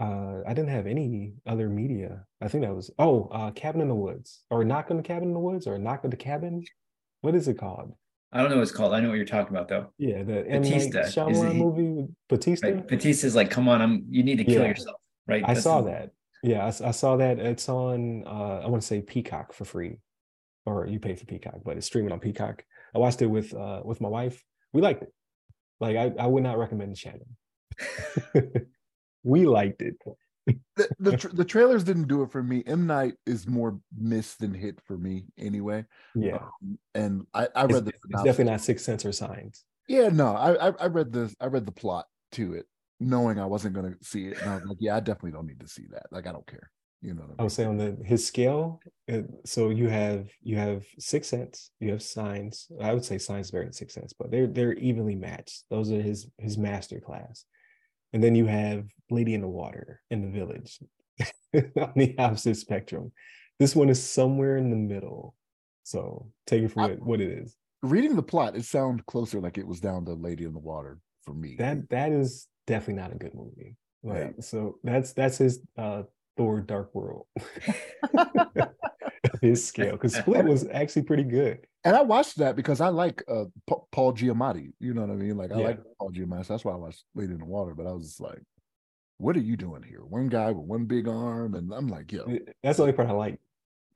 uh i didn't have any other media i think that was oh uh cabin in the woods or knock on the cabin in the woods or knock on the cabin what is it called I don't know what it's called. I know what you're talking about though. yeah the Bautista. M. Night Is Shyamalan he- movie with Bautista Right? Bautista's like, come on, I'm you need to kill Yeah. yourself. Right. I saw the- that. Yeah, I saw that. It's on. Uh, I want to say Peacock for free, or you pay for Peacock, but it's streaming on Peacock. I watched it with uh with my wife. We liked it. Like I, I would not recommend the Shannon. we liked it. the the, tra- the trailers didn't do it for me. M Night is more miss than hit for me anyway. Yeah, Um, and I, I it's, read the it's definitely not Sixth Sense or Signs. Yeah, no, I, I I read the I read the plot to it, knowing I wasn't gonna see it, and I was like, yeah, I definitely don't need to see that. Like, I don't care. You know what I I mean? would say on the his scale. so you have you have Sixth Sense, you have Signs. I would say Signs better than Sixth Sense, but they're they're evenly matched. Those are his his master class. And then you have Lady in the Water in the Village on the opposite spectrum. This one is somewhere in the middle. So take it for I- what, it is. Reading the plot, it sounded closer like it was down to Lady in the Water for me. That that is definitely not a good movie. Like Yeah. so that's that's his uh Thor Dark World. his scale. Because Split was actually pretty good. And I watched that because I like uh Pa- Paul Giamatti. You know what I mean? Like I Yeah. like Paul Giamatti. So that's why I watched Lady in the Water. But I was just like, what are you doing here? One guy with one big arm, and I'm like, yo, That's the only part I like.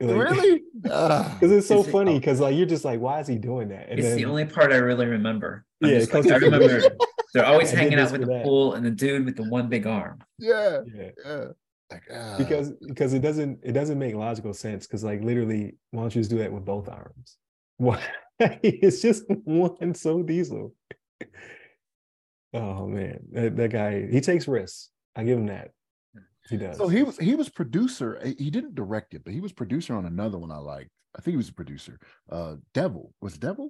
Like, really? Because it's so Is it- funny. Because like you're just like, why is he doing that? And It's the only part I really remember. I'm Yeah, just like, I remember they're always hanging out with the that. pool and the dude with the one big arm. yeah, yeah. yeah. Like ah. because because it doesn't it doesn't make logical sense because like literally why don't you just do that with both arms why it's just one so diesel oh man that, that guy he takes risks i give him that he does So he was he was producer. eh, He didn't direct it, but he was producer on another one I liked. I think he was a producer. Uh Devil. Was Devil?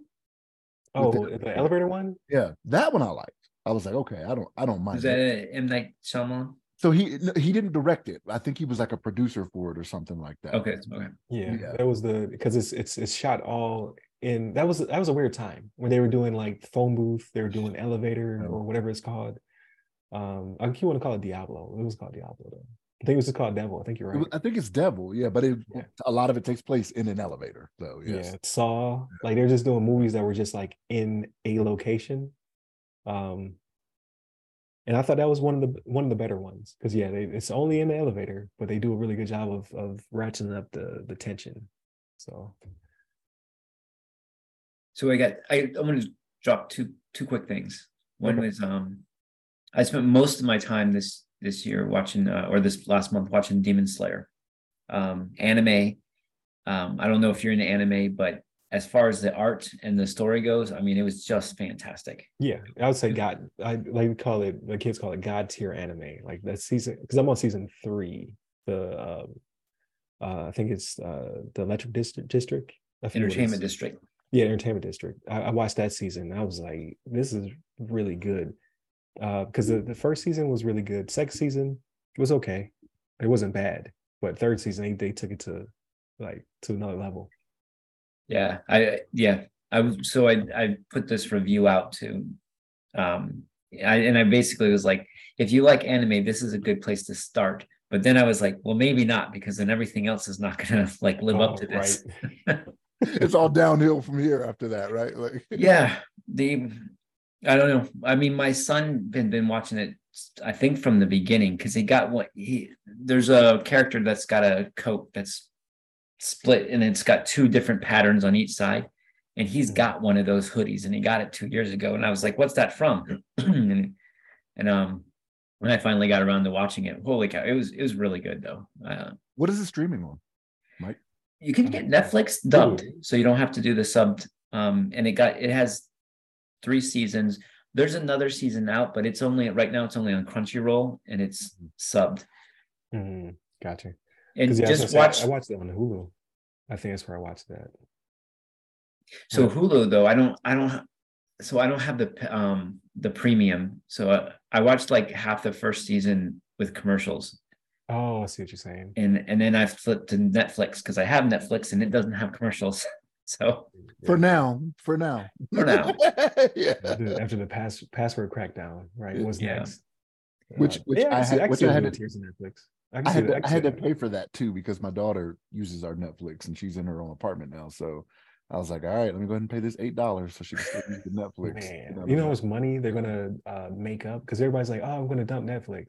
oh with the- the, elevator one Yeah, that one I liked. I was like, okay, I don't I don't mind. Is that. that M Night Shyamalan? So he he didn't direct it. I think he was like a producer for it or something like that. Okay, okay. yeah, Yeah. that was the because it's it's it's shot all in that was that was a weird time when they were doing like phone booth they were doing elevator Yeah. or whatever it's called um i think you want to call it diablo it was called diablo though i think it was just called devil i think you're right I think it's Devil, yeah, but it Yeah. a lot of it takes place in an elevator. So yes. yeah saw like they're just doing movies that were just like in a location um and i thought that was one of the one of the better ones because yeah they, it's only in the elevator but they do a really good job of of ratcheting up the the tension so So I got I I'm gonna drop two two quick things. One was um I spent most of my time this this year watching uh, or this last month watching Demon Slayer. Um anime. Um I don't know if you're into anime, but as far as the art and the story goes, I mean it was just fantastic. yeah i would say god i like we call it the kids call it god tier anime like that season because i'm on season three the um uh i think it's uh the electric district district I forget what it's- Entertainment District. Yeah, Entertainment District. I, I watched that season. I was like, this is really good. Uh, because the, the first season was really good. Second season was okay. It wasn't bad. But third season they, they took it to like to another level. Yeah, I yeah, I was so I I put this review out to um I and I basically was like, if you like anime, this is a good place to start. But then I was like, well, maybe not, because then everything else is not gonna like live up Oh, to this. it's all downhill from here after that, right? Like yeah, the I don't know. I mean, my son been been watching it, I think from the beginning, because he got what he there's a character that's got a coat that's split and it's got two different patterns on each side. And he's got one of those hoodies and he got it two years ago. And I was like, what's that from? and, and um when I finally got around to watching it, holy cow, it was it was really good though. Uh, what is the streaming one, Mike? You can get Netflix dubbed, so you don't have to do the subbed Um, and it got it has three seasons. There's another season out, but it's only right now. It's only on Crunchyroll and it's subbed. Mhm, Gotcha. And 'Cause, yeah, I just gonna watch. say, I watched it on Hulu. I think that's where I watched that. So Yeah. Hulu though, I don't, I don't, so I don't have the um the premium. So I, I watched like half the first season with commercials, Oh, I see what you're saying. and and then I flipped to Netflix because I have Netflix and it doesn't have commercials. So For now, for now. For now. yeah. After, after the pass, password crackdown, right? What's Yeah. next? Which- Uh, which yeah, I can see- had- can which I the had new to- tiers on Netflix. I, I had to, I had to pay for that too because my daughter uses our Netflix and she's in her own apartment now. So I was like, all right, let me go ahead and pay this eight dollars so she can still use the Netflix. Man, know, you know how much money they're gonna uh, make up because everybody's like, "Oh, I'm gonna dump Netflix."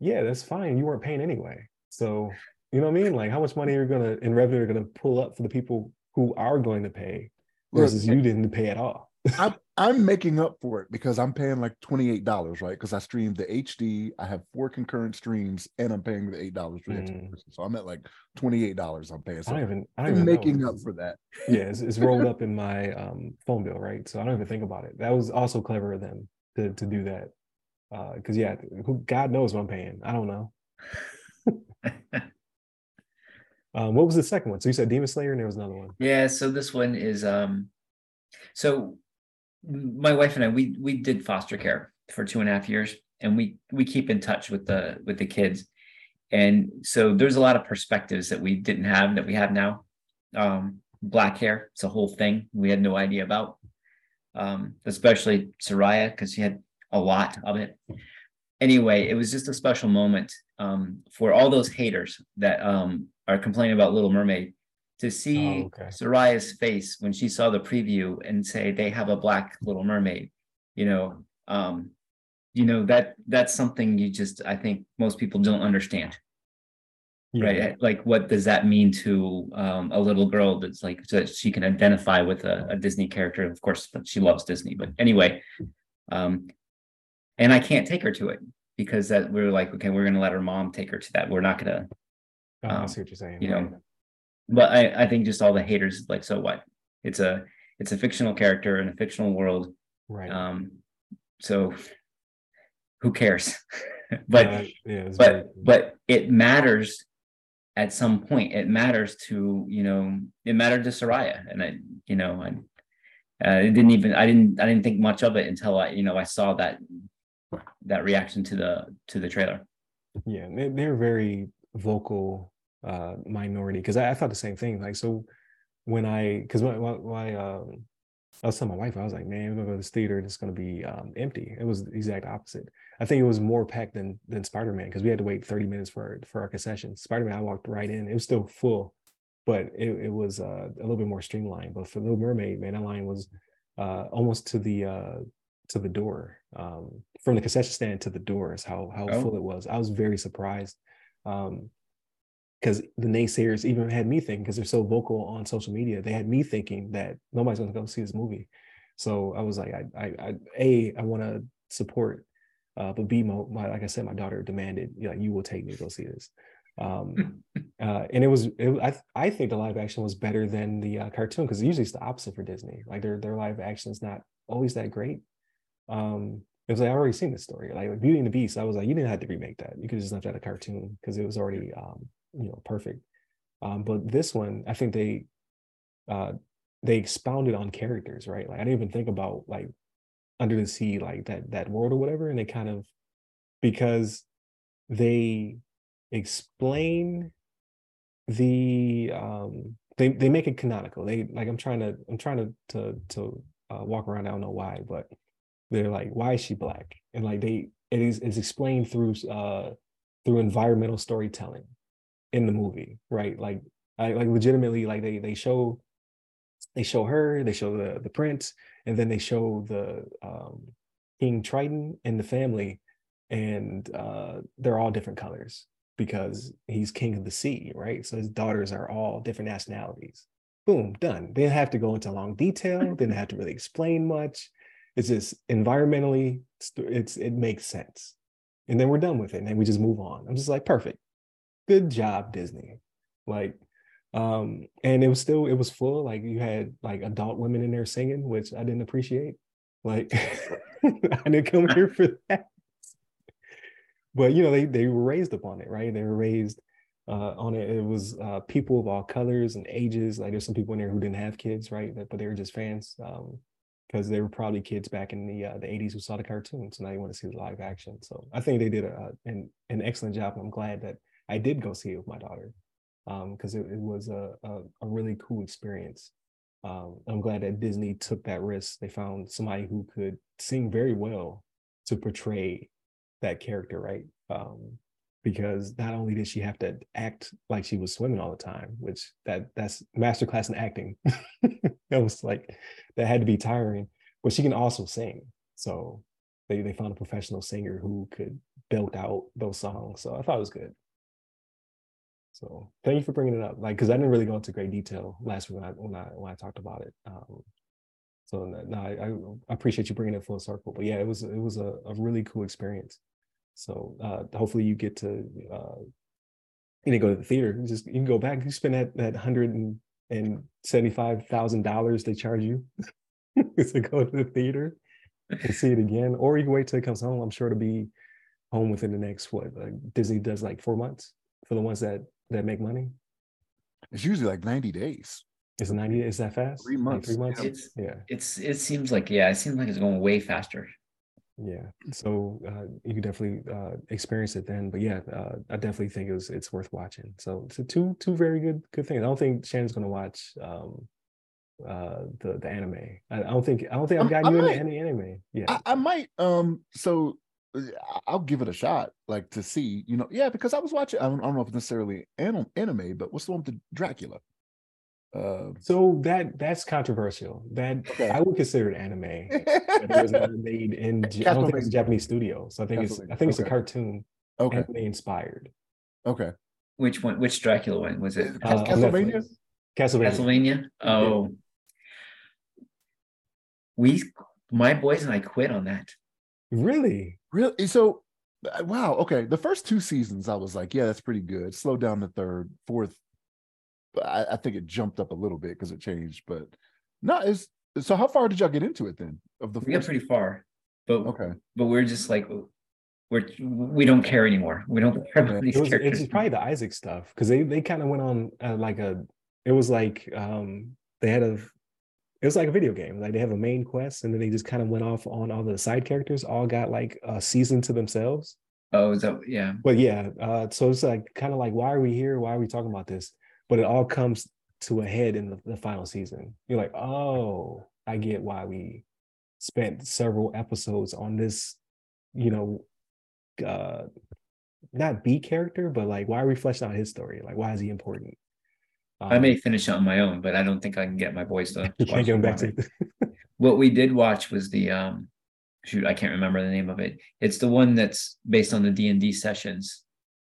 Yeah, that's fine. You weren't paying anyway, so you know what I mean. Like, how much money are you gonna in revenue are gonna pull up for the people who are going to pay Look, versus you didn't pay at all. I'm I'm making up for it because I'm paying like twenty eight dollars, right? Because I streamed the HD. I have four concurrent streams, and I'm paying the eight dollars for the Mm. person. So I'm at like twenty eight dollars. I'm paying. I So don't even. I don't I'm even know. making up for that. Yeah, it's, it's rolled up in my um, phone bill, right? So I don't even think about it. That was also clever of them to to do that. Because yeah, who God knows what I'm paying. I don't know. Um, what was the second one? So you said Demon Slayer, and there was another one. yeah, so this one is um, so m- my wife and I we we did foster care for two and a half years, and we we keep in touch with the with the kids, and so there's a lot of perspectives that we didn't have that we have now. Um, black hair, it's a whole thing we had no idea about. Um, especially Soraya because she had a lot of it. Anyway, it was just a special moment um, for all those haters that um, are complaining about Little Mermaid to see Oh, okay. Soraya's face when she saw the preview and say they have a black Little Mermaid. You know, um, you know that that's something you just I think most people don't understand Yeah. right like what does that mean to um, a little girl that's like so that she can identify with a, a disney character of course but she loves disney but anyway um and i can't take her to it because that we're like okay we're gonna let her mom take her to that we're not gonna Oh, I um, see what you're saying. you know. But i i think just all the haters like so what? It's a it's a fictional character in a fictional world. Right. um so who cares? But Uh, yeah, it's very- but but it matters at some point. It matters to you know it mattered to soraya. And i you know i uh, it didn't even i didn't i didn't think much of it until i you know i saw that that reaction to the to the trailer. Yeah, they're very vocal uh minority because I, I thought the same thing. Like, so when I because my, my, my um I was telling my wife, I was like, man, we're gonna go to this theater and it's gonna be um empty. It was the exact opposite. I think it was more packed than than Spider-Man because we had to wait 30 minutes for for our concession. Spider-Man, I walked right in, it was still full, but it, it was uh, a little bit more streamlined. But for Little Mermaid, man, that line was uh almost to the uh to the door. Um from the concession stand to the door is how how Oh. full it was. I was very surprised. Um because the naysayers even had me thinking because they're so vocal on social media they had me thinking that nobody's going to go see this movie. So i was like i i, I a i want to support uh but b my, my like i said my daughter demanded yeah you will take me to go see this. Um uh and it was it, i i think the live action was better than the uh, cartoon because usually it's the opposite for disney. Like their their live action is not always that great. Um it was like i already seen this story. Like beauty and the beast i was like you didn't have to remake that. You could just left that a cartoon because it was already um you know perfect. Um but this one i think they uh they expounded on characters right? Like i didn't even think about like under the sea like that that world or whatever. And they kind of because they explain the um they they make it canonical. They like i'm trying to i'm trying to to to uh, walk around. I don't know why but they're like why is she black? And like they it is it's explained through uh through environmental storytelling in the movie right? Like i like legitimately like they they show they show her they show the the prince and then they show the um king triton and the family and uh they're all different colors because he's king of the sea right? So his daughters are all different nationalities. Boom done. They didn't have to go into long detail They didn't have to really explain much. It's just environmentally it's it makes sense. And then we're done with it and then we just move on. I'm just like perfect good job disney like Um, and it was still it was full. Like you had like adult women in there singing, which I didn't appreciate. Like I didn't come here for that. But you know, they they were raised upon it, right? They were raised uh, on it. It was uh, people of all colors and ages. Like there's some people in there who didn't have kids, right? But they were just fans because um, they were probably kids back in the uh, the 80s who saw the cartoon. So now you want to see the live action. So I think they did a, an an excellent job. And I'm glad that I did go see it with my daughter because um, it, it, was a, a, a really cool experience. Um, I'm glad that Disney took that risk. They found somebody who could sing very well to portray that character, right? Um, because not only did she have to act like she was swimming all the time, which that that's masterclass in acting. that was like that had to be tiring, but she can also sing. So they they found a professional singer who could belt out those songs. So I thought it was good. So thank you for bringing it up. Like, because I didn't really go into great detail last week when I when I when I talked about it. Um, so no, I, I appreciate you bringing it full circle. But yeah, it was it was a, a really cool experience. So uh, hopefully you get to uh, you know go to the theater. You just you can go back. You spend that that hundred and seventy five thousand dollars they charge you to go to the theater and see it again, or you can wait till it comes home. I'm sure to be home within the next what like Disney does like four months for the ones that that make money. It's usually like ninety days. Is it ninety? Is that fast? Three months. Like three months. It's yeah. It's it seems like yeah, it seems like it's going way faster. Yeah. So uh, you can definitely uh, experience it then. But yeah, uh, I definitely think it was it's worth watching. So it's two two very good good things. I don't think Shannon's going to watch um, uh, the the anime. I, I, don't think I don't think I've gotten you into any anime. Yeah. I, I might. Um. So I'll give it a shot, like to see, you know, yeah, because I was watching. I don't, I don't know if it's necessarily anime, but what's the one with the Dracula? Uh, so that that's controversial. That okay. I would consider it anime. it was made in. I don't think it's a Japanese studio, so I think it's. I think it's a cartoon. Okay. Anime inspired. Okay. Which one? Which Dracula one was it? Uh, Castlevania. Castlevania. Castlevania. Oh. Yeah. We, my boys and I quit on that. Really? Really? So, uh, wow. Okay. The first two seasons, I was like, yeah, that's pretty good. Slow down the third, fourth. I, I think it jumped up a little bit because it changed, but no, it's so how far did y'all get into it then? Of the we got pretty far, but okay, but we're just like we're we don't care anymore. We don't care about these it was, characters. It's probably the Isaac stuff because they they kind of went on uh, like a. It was like um they had a it was like a video game. Like they have a main quest, and then they just kind of went off on all the side characters. All got like a season to themselves. Oh, is that yeah? But yeah, uh, so it's like kind of like, why are we here? Why are we talking about this? But it all comes to a head in the, the final season. You're like, oh, I get why we spent several episodes on this, you know, uh, not B character, but like, why are we fleshing out his story? Like, why is he important? Um, I may finish it on my own, but I don't think I can get my boys to. Can't get back to it. what we did watch was the um, shoot, I can't remember the name of it. It's the one that's based on the D and D sessions.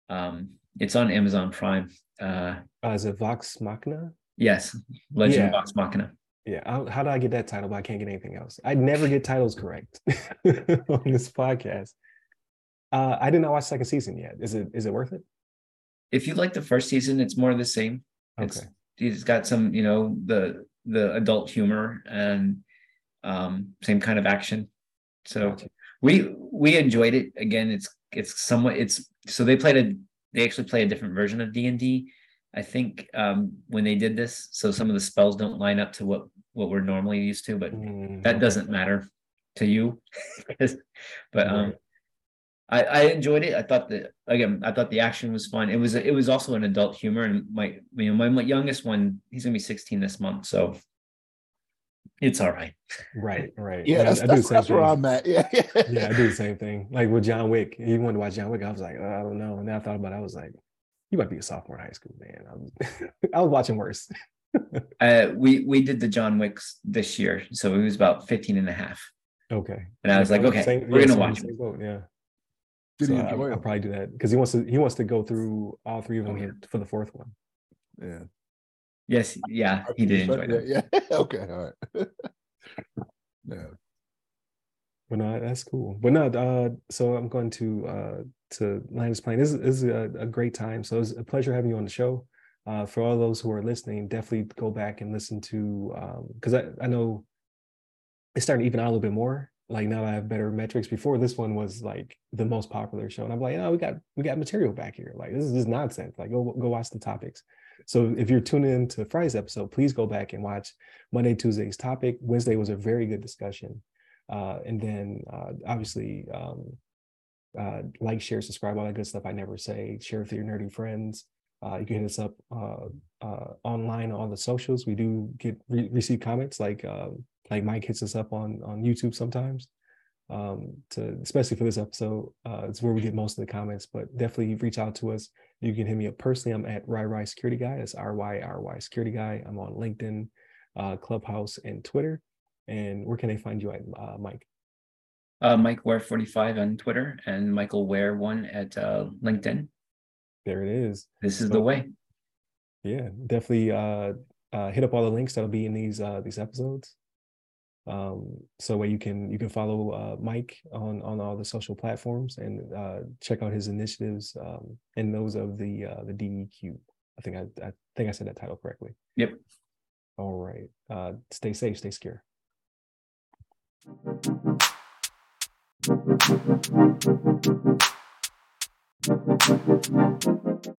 Um, it's on Amazon Prime. Uh, uh, is it Vox Machina? Yes, Legend yeah. of Vox Machina. Yeah, I, how do I get that title? But I can't get anything else. I never get titles correct on this podcast. Uh, I did not watch second season yet. Is it is it worth it? If you like the first season, it's more of the same. It's, okay. It's got some, you know, the the adult humor and um, same kind of action. So gotcha. we we enjoyed it. Again, it's it's somewhat it's so they played a they actually play a different version of D and D. I think um, when they did this, so some of the spells don't line up to what what we're normally used to, but mm, that doesn't matter to you. but um, I, I enjoyed it. I thought that again, I thought the action was fun. It was it was also an adult humor, and my you know my, my youngest one, he's gonna be 16 this month, so it's all right. Right, right. Yeah, that's, I, I that's, that's where I'm at. Yeah, yeah, yeah. I do the same thing. Like with John Wick, he wanted to watch John Wick. I was like, oh, I don't know. And then I thought about it. I was like, you might be a sophomore in high school, man. I was, I was watching worse. uh, we we did the John Wicks this year, so it was about 15 and a half. Okay. And I was like, okay, same, we're yeah, gonna watch. Boat, yeah. Did so he I, will probably do that because he wants to. He wants to go through all three of them okay. for the fourth one. Yeah. Yes. Yeah. He did enjoy it. Yeah. yeah. okay. All right. yeah. But no, that's cool. But no, uh, so I'm going to uh to Linus Plain. This is, this is a, a, great time. So it's a pleasure having you on the show. uh, for all those who are listening, definitely go back and listen to because um, I, I know it's starting to even out a little bit more. Like now that I have better metrics. Before this one was like the most popular show, and I'm like, oh, we got we got material back here. Like this is just nonsense. Like go go watch the topics. So if you're tuning in to Friday's episode, please go back and watch Monday, Tuesday's topic. Wednesday was a very good discussion. Uh, and then uh, obviously um, uh, like, share, subscribe, all that good stuff I never say. Share with your nerdy friends. Uh, you can hit us up uh, uh, online on the socials. We do get re- receive comments like um, like Mike hits us up on on YouTube sometimes. Um, to especially for this episode, it's where we get most of the comments. But definitely reach out to us. You can hit me up personally. I'm at RyRy Security Guy. That's R Y R Y Security Guy. I'm on LinkedIn, Clubhouse, and Twitter. And where can they find you at, Mike? Uh, Mike Ware 45 on Twitter and Michael Ware one at uh, LinkedIn. There it is. This is so, the way. Yeah, definitely uh, uh, hit up all the links that'll be in these uh, these episodes. Um, so where you can you can follow uh, Mike on on all the social platforms and uh, check out his initiatives um, and those of the uh, the DEQ. I think I, I think I said that title correctly. Yep. All right. Uh, stay safe. Stay secure.